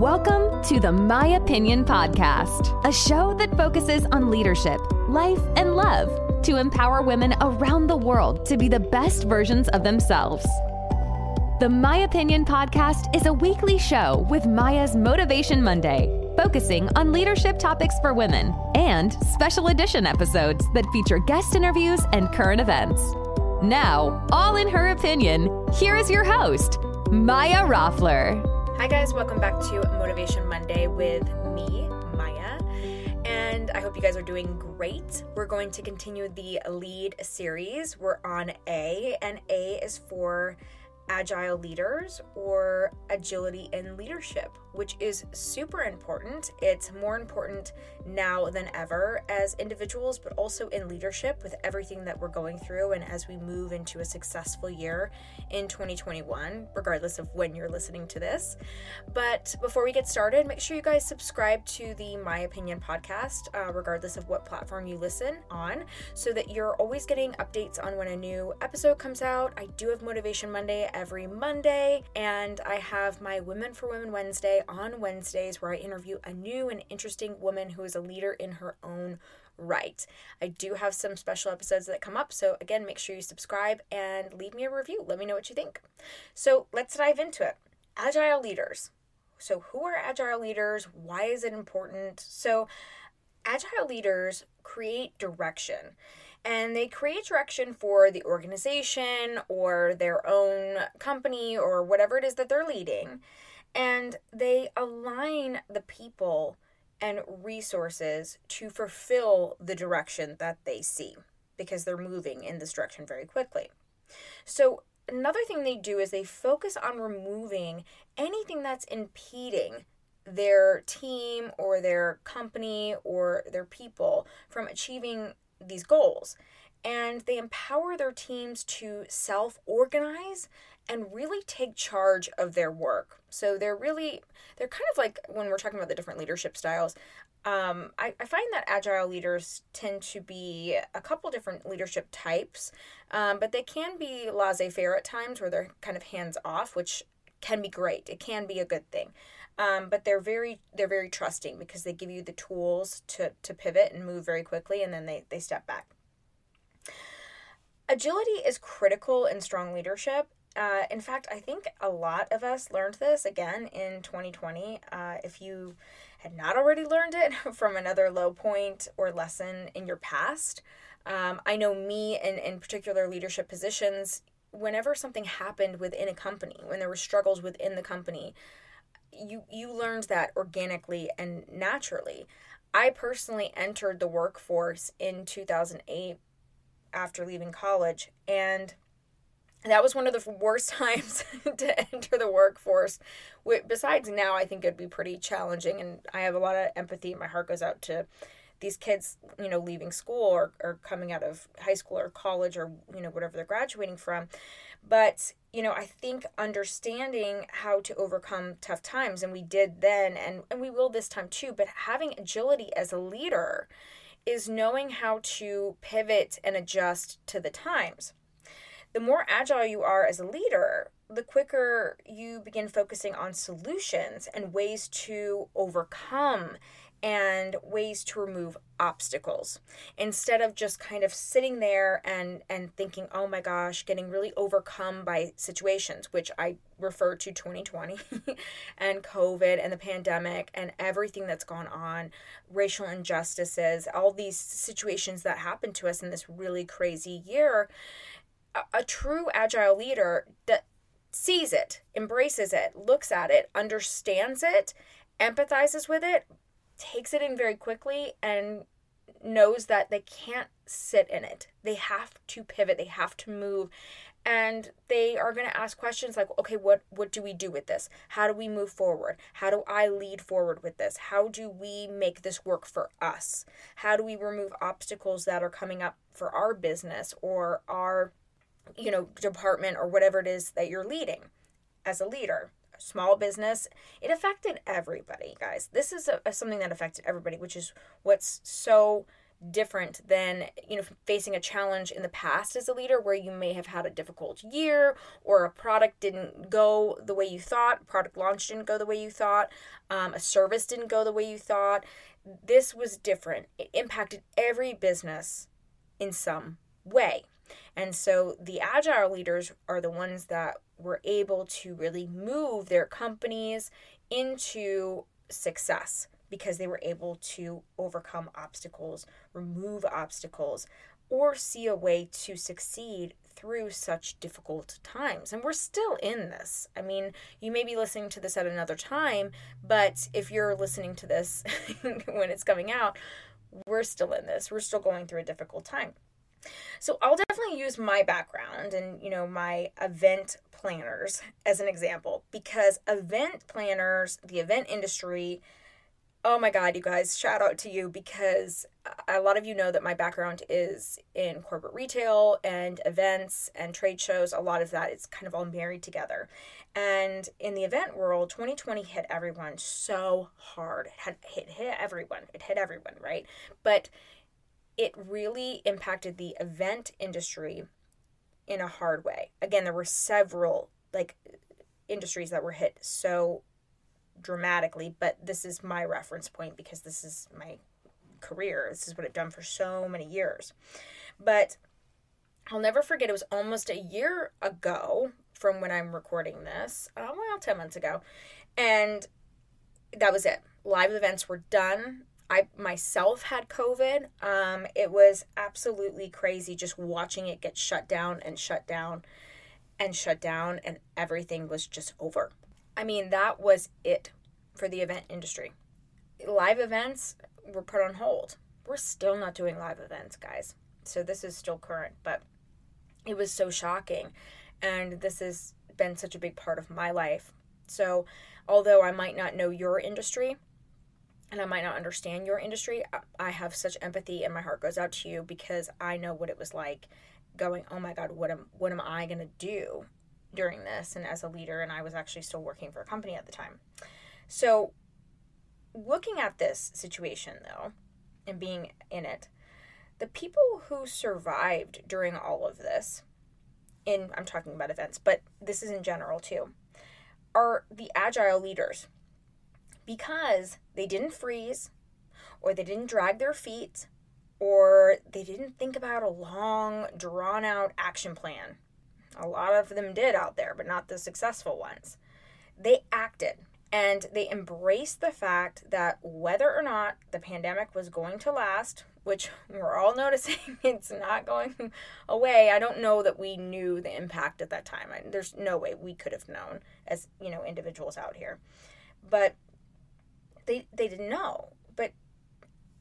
Welcome to the My Opinion Podcast, a show that focuses on leadership, life, and love to empower women around the world to be the best versions of themselves. The My Opinion Podcast is a weekly show with Maya's Motivation Monday, focusing on leadership topics for women, and special edition episodes that feature guest interviews and current events. Now, all in her opinion, here is your host, Maya Roffler. Hi, guys, welcome back to Motivation Monday with me, Maya. And I hope you guys are doing great. We're going to continue the lead series. We're on A, and A is for agile leaders or agility in leadership, which is super important. It's more important now than ever as individuals, but also in leadership with everything that we're going through and as we move into a successful year in 2021, regardless of when you're listening to this. But before we get started, make sure you guys subscribe to the My Opinion podcast, uh, regardless of what platform you listen on, so that you're always getting updates on when a new episode comes out. I do have Motivation Monday every Monday, and I have my Women for Women Wednesday on Wednesdays where I interview a new and interesting woman who is a leader in her own right. I do have some special episodes that come up, so again, make sure you subscribe and leave me a review. Let me know what you think. So let's dive into it. Agile leaders. So, who are agile leaders? Why is it important? So, agile leaders create direction and they create direction for the organization or their own company or whatever it is that they're leading. And they align the people and resources to fulfill the direction that they see because they're moving in this direction very quickly. So, another thing they do is they focus on removing anything that's impeding their team or their company or their people from achieving these goals. And they empower their teams to self organize and really take charge of their work. So they're really, they're kind of like when we're talking about the different leadership styles, um, I, I find that agile leaders tend to be a couple different leadership types, um, but they can be laissez faire at times where they're kind of hands off, which can be great. It can be a good thing. Um, but they're very they're very trusting because they give you the tools to to pivot and move very quickly and then they they step back. Agility is critical in strong leadership. Uh, in fact i think a lot of us learned this again in 2020 uh, if you had not already learned it from another low point or lesson in your past um, i know me in, in particular leadership positions whenever something happened within a company when there were struggles within the company you you learned that organically and naturally. I personally entered the workforce in 2008 after leaving college and that was one of the worst times to enter the workforce. Besides now, I think it'd be pretty challenging, and I have a lot of empathy. My heart goes out to these kids, you know, leaving school or, or coming out of high school or college or, you know, whatever they're graduating from. But, you know, I think understanding how to overcome tough times, and we did then, and, and we will this time too, but having agility as a leader is knowing how to pivot and adjust to the times. The more agile you are as a leader, the quicker you begin focusing on solutions and ways to overcome and ways to remove obstacles. Instead of just kind of sitting there and and thinking oh my gosh getting really overcome by situations which i refer to 2020 and covid and the pandemic and everything that's gone on racial injustices all these situations that happened to us in this really crazy year a, a true agile leader that sees it embraces it looks at it understands it empathizes with it takes it in very quickly and knows that they can't sit in it. They have to pivot, they have to move. And they are going to ask questions like okay what what do we do with this? How do we move forward? How do i lead forward with this? How do we make this work for us? How do we remove obstacles that are coming up for our business or our you know department or whatever it is that you're leading as a leader small business, it affected everybody, guys. This is a, something that affected everybody, which is what's so different than you know facing a challenge in the past as a leader where you may have had a difficult year or a product didn't go the way you thought product launch didn't go the way you thought um, a service didn't go the way you thought. This was different. It impacted every business in some way and so the agile leaders are the ones that were able to really move their companies into success because they were able to overcome obstacles, remove obstacles, or see a way to succeed through such difficult times. And we're still in this. I mean, you may be listening to this at another time, but if you're listening to this when it's coming out, we're still in this. We're still going through a difficult time. So I'll definitely use my background and, you know, my event planners as an example because event planners, the event industry, Oh my God, you guys, shout out to you because a lot of you know that my background is in corporate retail and events and trade shows. A lot of that is kind of all married together. And in the event world, 2020 hit everyone so hard. It had hit, hit everyone. It hit everyone, right? But it really impacted the event industry in a hard way. Again, there were several like industries that were hit so dramatically, but this is my reference point because this is my career. This is what I've done for so many years. But I'll never forget, it was almost a year ago from when I'm recording this, uh, well, 10 months ago. And that was it. Live events were done. I myself had COVID. Um, it was absolutely crazy just watching it get shut down and shut down and shut down, and everything was just over. I mean, that was it for the event industry. Live events were put on hold. We're still not doing live events, guys. So this is still current, but it was so shocking. And this has been such a big part of my life. So, although I might not know your industry and I might not understand your industry, I have such empathy and my heart goes out to you because I know what it was like going, "Oh my god, what am what am I going to do during this and as a leader and I was actually still working for a company at the time. So looking at this situation though and being in it, the people who survived during all of this in I'm talking about events, but this is in general too, are the agile leaders. Because they didn't freeze or they didn't drag their feet or they didn't think about a long drawn out action plan a lot of them did out there, but not the successful ones. They acted and they embraced the fact that whether or not the pandemic was going to last, which we're all noticing it's not going away. I don't know that we knew the impact at that time. I, there's no way we could have known as, you know, individuals out here. But they they didn't know. But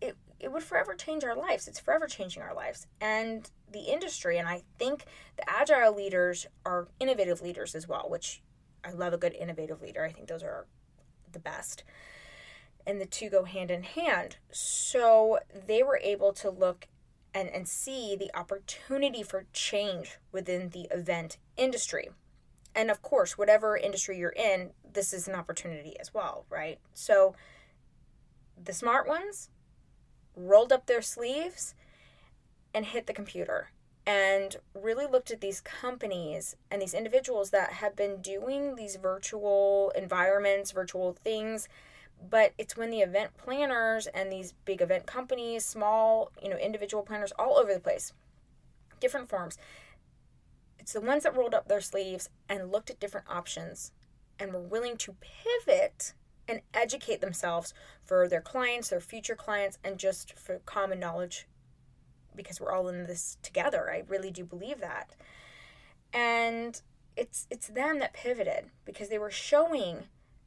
it it would forever change our lives. It's forever changing our lives. And the industry. And I think the agile leaders are innovative leaders as well, which I love a good innovative leader. I think those are the best. And the two go hand in hand. So they were able to look and, and see the opportunity for change within the event industry. And of course, whatever industry you're in, this is an opportunity as well, right? So the smart ones rolled up their sleeves and hit the computer and really looked at these companies and these individuals that have been doing these virtual environments, virtual things. But it's when the event planners and these big event companies, small, you know, individual planners all over the place, different forms, it's the ones that rolled up their sleeves and looked at different options and were willing to pivot and educate themselves for their clients, their future clients, and just for common knowledge because we're all in this together. I really do believe that. And it's it's them that pivoted because they were showing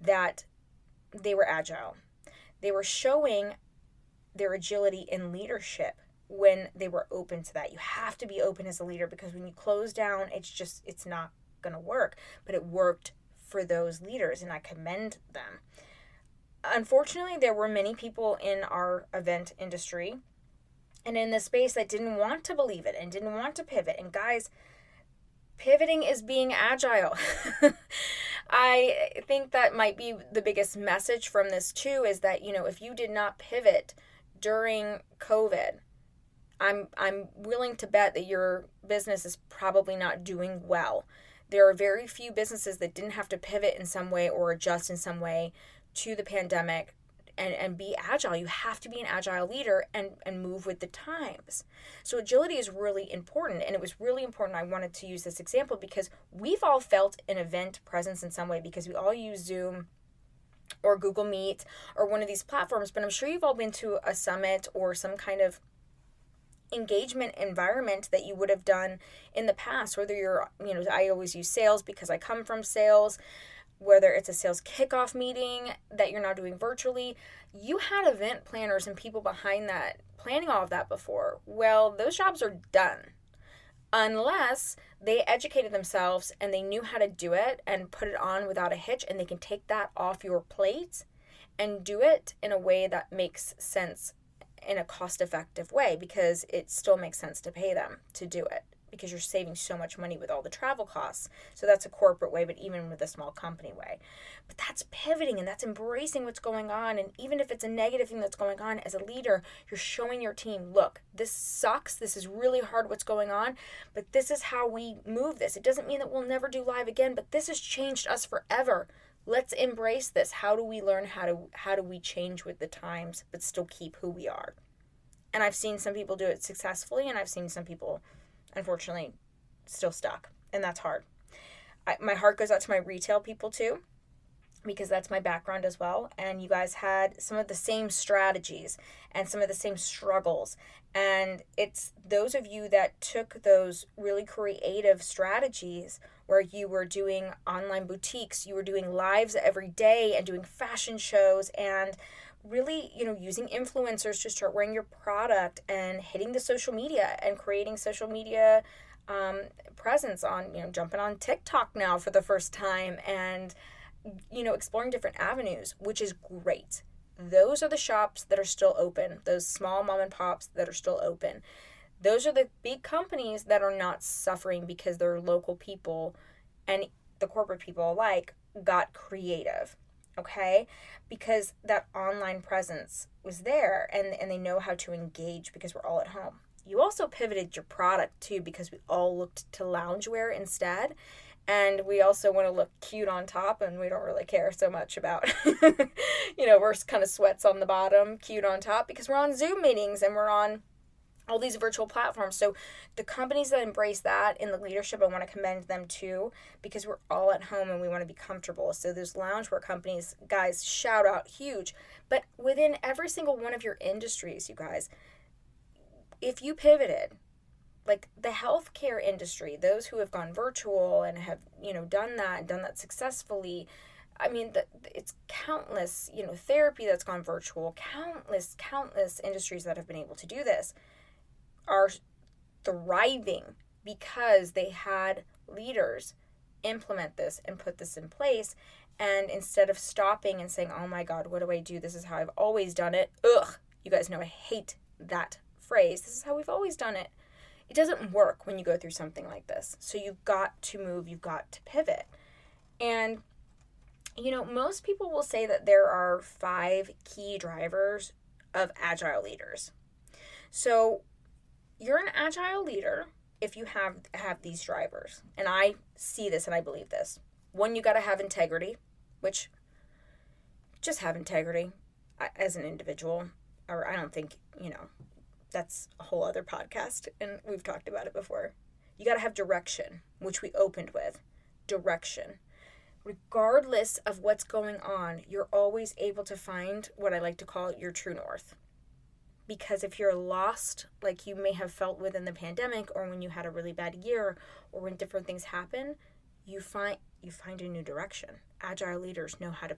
that they were agile. They were showing their agility in leadership when they were open to that. You have to be open as a leader because when you close down, it's just it's not going to work. But it worked for those leaders and I commend them. Unfortunately, there were many people in our event industry and in the space that didn't want to believe it and didn't want to pivot. And guys, pivoting is being agile. I think that might be the biggest message from this too is that, you know, if you did not pivot during COVID, I'm I'm willing to bet that your business is probably not doing well. There are very few businesses that didn't have to pivot in some way or adjust in some way to the pandemic and, and be agile. You have to be an agile leader and, and move with the times. So, agility is really important. And it was really important. I wanted to use this example because we've all felt an event presence in some way because we all use Zoom or Google Meet or one of these platforms. But I'm sure you've all been to a summit or some kind of engagement environment that you would have done in the past whether you're you know i always use sales because i come from sales whether it's a sales kickoff meeting that you're now doing virtually, you had event planners and people behind that planning all of that before. Well, those jobs are done. Unless they educated themselves and they knew how to do it and put it on without a hitch, and they can take that off your plate and do it in a way that makes sense in a cost effective way because it still makes sense to pay them to do it because you're saving so much money with all the travel costs. So that's a corporate way, but even with a small company way. But that's pivoting and that's embracing what's going on. And even if it's a negative thing that's going on, as a leader, you're showing your team look, this sucks. This is really hard what's going on, but this is how we move this. It doesn't mean that we'll never do live again, but this has changed us forever. Let's embrace this. How do we learn how to how do we change with the times but still keep who we are? And I've seen some people do it successfully and I've seen some people unfortunately still stuck and that's hard I, my heart goes out to my retail people too because that's my background as well and you guys had some of the same strategies and some of the same struggles and it's those of you that took those really creative strategies where you were doing online boutiques you were doing lives every day and doing fashion shows and really, you know, using influencers to start wearing your product and hitting the social media and creating social media um, presence on, you know, jumping on TikTok now for the first time and, you know, exploring different avenues, which is great. Those are the shops that are still open, those small mom and pops that are still open. Those are the big companies that are not suffering because their local people and the corporate people alike got creative okay? Because that online presence was there and and they know how to engage because we're all at home. You also pivoted your product too because we all looked to loungewear instead and we also want to look cute on top and we don't really care so much about you know we're kind of sweats on the bottom cute on top because we're on zoom meetings and we're on all these virtual platforms. So the companies that embrace that in the leadership, I want to commend them too because we're all at home and we want to be comfortable. So those loungewear companies, guys, shout out huge. But within every single one of your industries, you guys, if you pivoted, like the healthcare industry, those who have gone virtual and have, you know, done that and done that successfully, I mean, the, it's countless, you know, therapy that's gone virtual, countless, countless industries that have been able to do this are thriving because they had leaders implement this and put this in place. And instead of stopping and saying, oh my God, what do I do? This is how I've always done it. Ugh, you guys know I hate that phrase. This is how we've always done it. It doesn't work when you go through something like this. So you've got to move, you've got to pivot. And, you know, most people will say that there are five key drivers of agile leaders. So you're an agile leader if you have have these drivers. And I see this and I believe this. One, you got to have integrity, which just have integrity as an individual. Or I don't think, you know, that's a whole other podcast and we've talked about it before. You got to have direction, which we opened with. Direction. Regardless of what's going on, you're always able to find what I like to call your true north because if you're lost like you may have felt within the pandemic or when you had a really bad year or when different things happen you find you find a new direction. Agile leaders know how to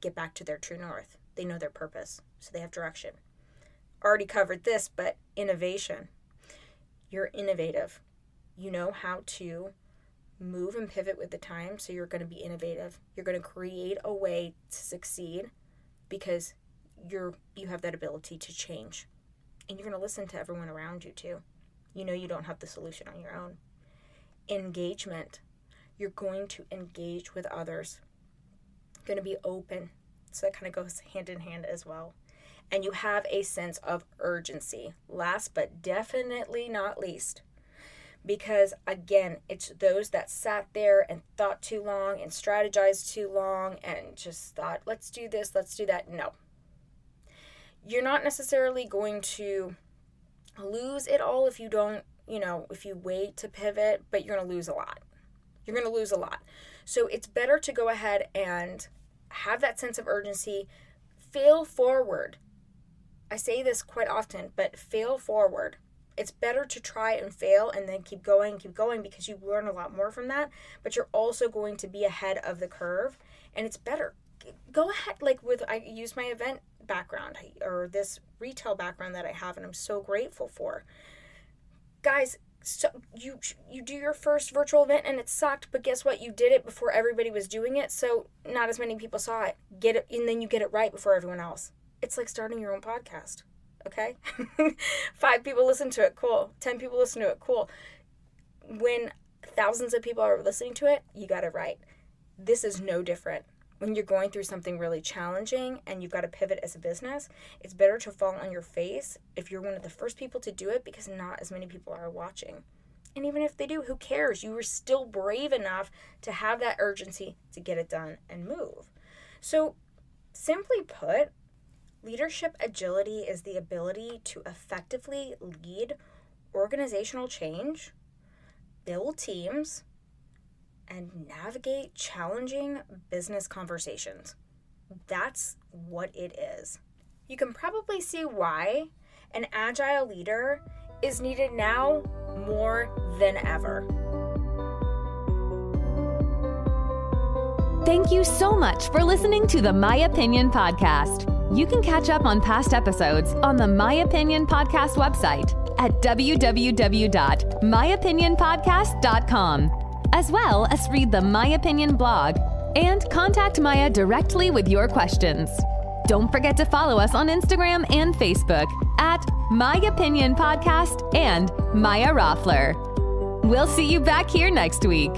get back to their true north. They know their purpose so they have direction. Already covered this but innovation. You're innovative. You know how to move and pivot with the time so you're going to be innovative. You're going to create a way to succeed because you're you have that ability to change. And you're going to listen to everyone around you too. You know you don't have the solution on your own. Engagement. You're going to engage with others. You're going to be open. So that kind of goes hand in hand as well. And you have a sense of urgency. Last but definitely not least, because again, it's those that sat there and thought too long and strategized too long and just thought, let's do this, let's do that. No. You're not necessarily going to lose it all if you don't, you know, if you wait to pivot, but you're going to lose a lot. You're going to lose a lot. So it's better to go ahead and have that sense of urgency, fail forward. I say this quite often, but fail forward it's better to try and fail and then keep going keep going because you learn a lot more from that but you're also going to be ahead of the curve and it's better go ahead like with i use my event background or this retail background that i have and i'm so grateful for guys so you you do your first virtual event and it sucked but guess what you did it before everybody was doing it so not as many people saw it get it and then you get it right before everyone else it's like starting your own podcast okay? Five people listen to it, cool. Ten people listen to it, cool. When thousands of people are listening to it, you got it right. This is no different. When you're going through something really challenging and you've got to pivot as a business, it's better to fall on your face if you're one of the first people to do it because not as many people are watching. And even if they do, who cares? You were still brave enough to have that urgency to get it done and move. So, simply put, Leadership agility is the ability to effectively lead organizational change, build teams, and navigate challenging business conversations. That's what it is. You can probably see why an agile leader is needed now more than ever. Thank you so much for listening to the My Opinion Podcast. You can catch up on past episodes on the My Opinion Podcast website at www.myopinionpodcast.com, as well as read the My Opinion blog and contact Maya directly with your questions. Don't forget to follow us on Instagram and Facebook at My Opinion Podcast and Maya Roffler. We'll see you back here next week.